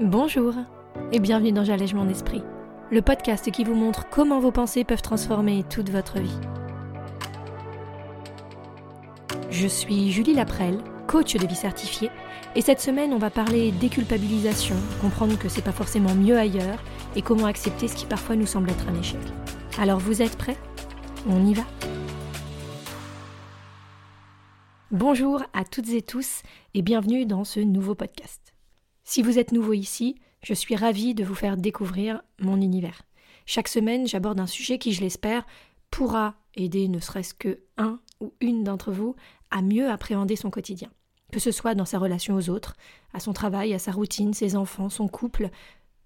Bonjour et bienvenue dans J'allège mon esprit, le podcast qui vous montre comment vos pensées peuvent transformer toute votre vie. Je suis Julie Laprelle, coach de vie certifiée, et cette semaine on va parler déculpabilisation, comprendre que c'est pas forcément mieux ailleurs et comment accepter ce qui parfois nous semble être un échec. Alors vous êtes prêts? On y va? Bonjour à toutes et tous et bienvenue dans ce nouveau podcast. Si vous êtes nouveau ici, je suis ravie de vous faire découvrir mon univers. Chaque semaine, j'aborde un sujet qui, je l'espère, pourra aider ne serait-ce que un ou une d'entre vous à mieux appréhender son quotidien. Que ce soit dans sa relation aux autres, à son travail, à sa routine, ses enfants, son couple,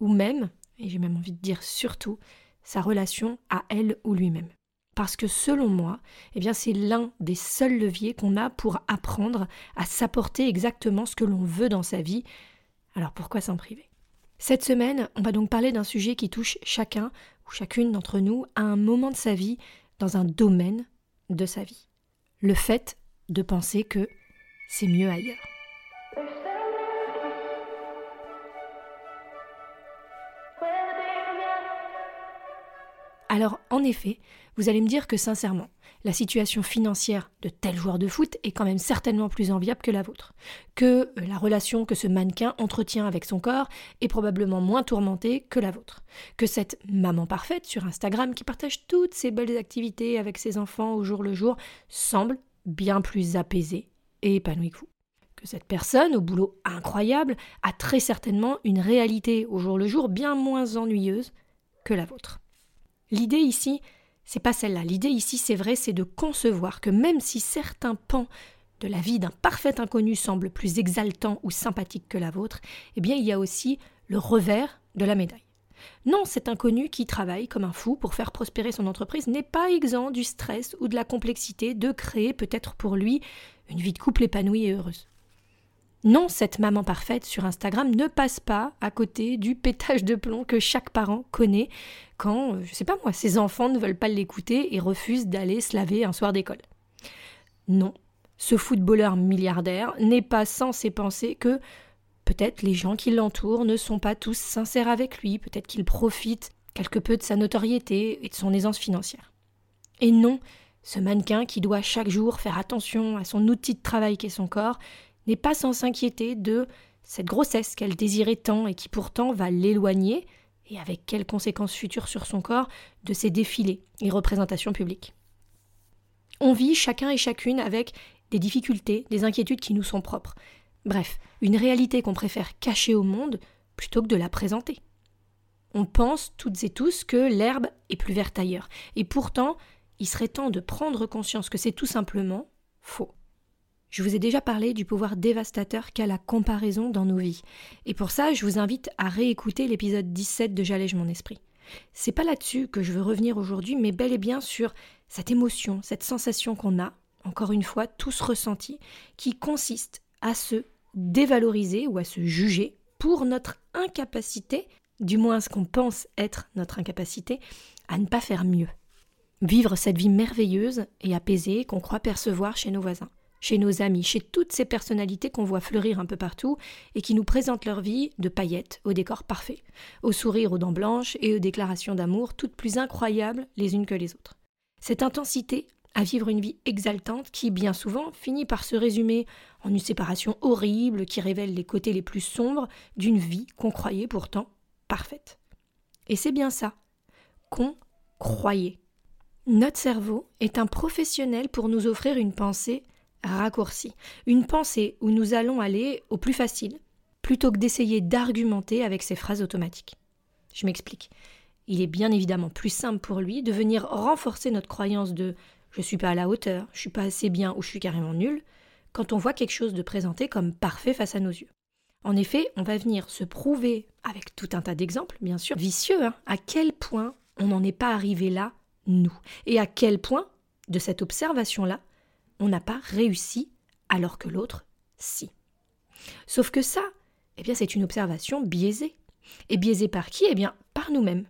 ou même, et j'ai même envie de dire surtout, sa relation à elle ou lui-même. Parce que selon moi, eh bien c'est l'un des seuls leviers qu'on a pour apprendre à s'apporter exactement ce que l'on veut dans sa vie, alors pourquoi s'en priver? Cette semaine, on va donc parler d'un sujet qui touche chacun ou chacune d'entre nous à un moment de sa vie, dans un domaine de sa vie. Le fait de penser que c'est mieux ailleurs. Alors, en effet, vous allez me dire que sincèrement, la situation financière de tel joueur de foot est quand même certainement plus enviable que la vôtre, que euh, la relation que ce mannequin entretient avec son corps est probablement moins tourmentée que la vôtre, que cette maman parfaite sur Instagram qui partage toutes ses belles activités avec ses enfants au jour le jour semble bien plus apaisée et épanouie que vous. Que cette personne, au boulot incroyable, a très certainement une réalité au jour le jour bien moins ennuyeuse que la vôtre. L'idée ici, c'est pas celle-là. L'idée ici, c'est vrai, c'est de concevoir que même si certains pans de la vie d'un parfait inconnu semblent plus exaltants ou sympathiques que la vôtre, eh bien il y a aussi le revers de la médaille. Non, cet inconnu qui travaille comme un fou pour faire prospérer son entreprise n'est pas exempt du stress ou de la complexité de créer peut-être pour lui une vie de couple épanouie et heureuse. Non, cette maman parfaite sur Instagram ne passe pas à côté du pétage de plomb que chaque parent connaît quand, euh, je sais pas moi, ses enfants ne veulent pas l'écouter et refusent d'aller se laver un soir d'école. Non, ce footballeur milliardaire n'est pas censé penser que peut-être les gens qui l'entourent ne sont pas tous sincères avec lui, peut-être qu'il profite quelque peu de sa notoriété et de son aisance financière. Et non, ce mannequin qui doit chaque jour faire attention à son outil de travail qu'est son corps n'est pas sans s'inquiéter de cette grossesse qu'elle désirait tant et qui pourtant va l'éloigner, et avec quelles conséquences futures sur son corps, de ses défilés et représentations publiques. On vit chacun et chacune avec des difficultés, des inquiétudes qui nous sont propres. Bref, une réalité qu'on préfère cacher au monde plutôt que de la présenter. On pense toutes et tous que l'herbe est plus verte ailleurs, et pourtant, il serait temps de prendre conscience que c'est tout simplement faux. Je vous ai déjà parlé du pouvoir dévastateur qu'a la comparaison dans nos vies. Et pour ça, je vous invite à réécouter l'épisode 17 de J'allège mon esprit. C'est pas là-dessus que je veux revenir aujourd'hui, mais bel et bien sur cette émotion, cette sensation qu'on a, encore une fois, tous ressentis, qui consiste à se dévaloriser ou à se juger pour notre incapacité, du moins ce qu'on pense être notre incapacité, à ne pas faire mieux. Vivre cette vie merveilleuse et apaisée qu'on croit percevoir chez nos voisins chez nos amis, chez toutes ces personnalités qu'on voit fleurir un peu partout et qui nous présentent leur vie de paillettes au décor parfait, au sourire aux dents blanches et aux déclarations d'amour toutes plus incroyables les unes que les autres. Cette intensité à vivre une vie exaltante qui, bien souvent, finit par se résumer en une séparation horrible qui révèle les côtés les plus sombres d'une vie qu'on croyait pourtant parfaite. Et c'est bien ça qu'on croyait. Notre cerveau est un professionnel pour nous offrir une pensée raccourci, une pensée où nous allons aller au plus facile, plutôt que d'essayer d'argumenter avec ces phrases automatiques. Je m'explique. Il est bien évidemment plus simple pour lui de venir renforcer notre croyance de je suis pas à la hauteur, je suis pas assez bien ou je suis carrément nul, quand on voit quelque chose de présenté comme parfait face à nos yeux. En effet, on va venir se prouver, avec tout un tas d'exemples, bien sûr, vicieux, hein, à quel point on n'en est pas arrivé là, nous, et à quel point, de cette observation-là, on n'a pas réussi alors que l'autre, si. Sauf que ça, eh bien, c'est une observation biaisée. Et biaisée par qui? Eh bien, par nous-mêmes.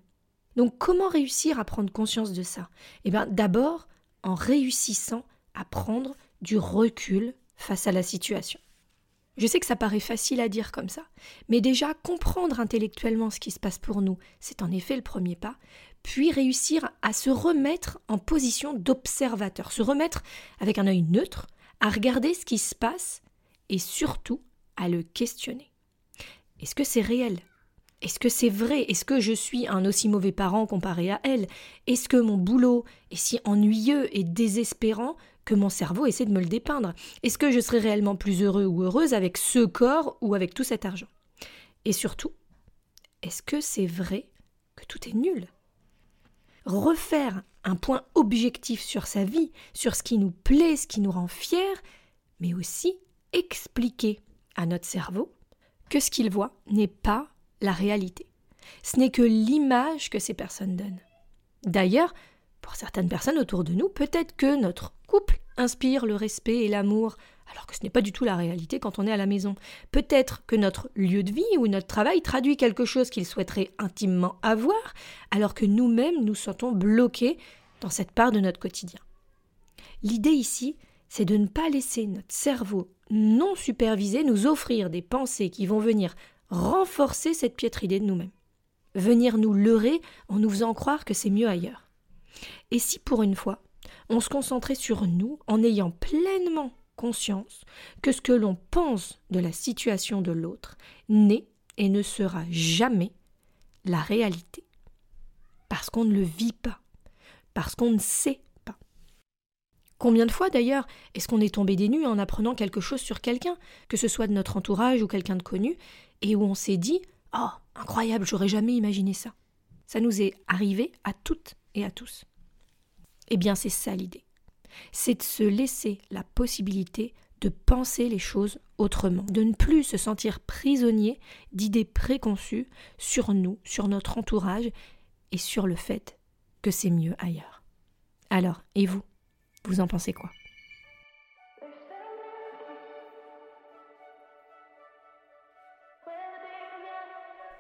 Donc, comment réussir à prendre conscience de ça? Eh bien, d'abord en réussissant à prendre du recul face à la situation. Je sais que ça paraît facile à dire comme ça, mais déjà comprendre intellectuellement ce qui se passe pour nous, c'est en effet le premier pas, puis réussir à se remettre en position d'observateur, se remettre avec un œil neutre, à regarder ce qui se passe et surtout à le questionner. Est-ce que c'est réel? Est-ce que c'est vrai? Est-ce que je suis un aussi mauvais parent comparé à elle? Est-ce que mon boulot est si ennuyeux et désespérant que mon cerveau essaie de me le dépeindre? Est-ce que je serais réellement plus heureux ou heureuse avec ce corps ou avec tout cet argent? Et surtout, est-ce que c'est vrai que tout est nul? Refaire un point objectif sur sa vie, sur ce qui nous plaît, ce qui nous rend fiers, mais aussi expliquer à notre cerveau que ce qu'il voit n'est pas la réalité. Ce n'est que l'image que ces personnes donnent. D'ailleurs, pour certaines personnes autour de nous, peut-être que notre couple inspire le respect et l'amour, alors que ce n'est pas du tout la réalité quand on est à la maison. Peut-être que notre lieu de vie ou notre travail traduit quelque chose qu'ils souhaiteraient intimement avoir, alors que nous-mêmes nous sentons bloqués dans cette part de notre quotidien. L'idée ici, c'est de ne pas laisser notre cerveau non supervisé nous offrir des pensées qui vont venir renforcer cette piètre idée de nous-mêmes, venir nous leurrer en nous faisant croire que c'est mieux ailleurs. Et si pour une fois, on se concentrait sur nous en ayant pleinement conscience que ce que l'on pense de la situation de l'autre n'est et ne sera jamais la réalité, parce qu'on ne le vit pas, parce qu'on ne sait pas. Combien de fois d'ailleurs est-ce qu'on est tombé des nues en apprenant quelque chose sur quelqu'un, que ce soit de notre entourage ou quelqu'un de connu, et où on s'est dit Oh, incroyable, j'aurais jamais imaginé ça. Ça nous est arrivé à toutes et à tous. Eh bien, c'est ça l'idée. C'est de se laisser la possibilité de penser les choses autrement, de ne plus se sentir prisonnier d'idées préconçues sur nous, sur notre entourage et sur le fait que c'est mieux ailleurs. Alors, et vous? Vous en pensez quoi?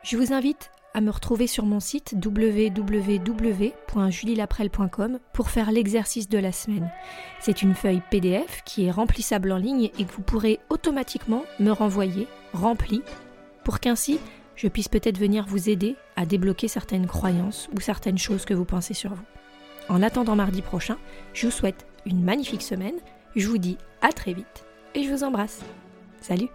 Je vous invite à me retrouver sur mon site www.julielaprel.com pour faire l'exercice de la semaine. C'est une feuille PDF qui est remplissable en ligne et que vous pourrez automatiquement me renvoyer, remplie, pour qu'ainsi je puisse peut-être venir vous aider à débloquer certaines croyances ou certaines choses que vous pensez sur vous. En attendant mardi prochain, je vous souhaite une magnifique semaine, je vous dis à très vite et je vous embrasse. Salut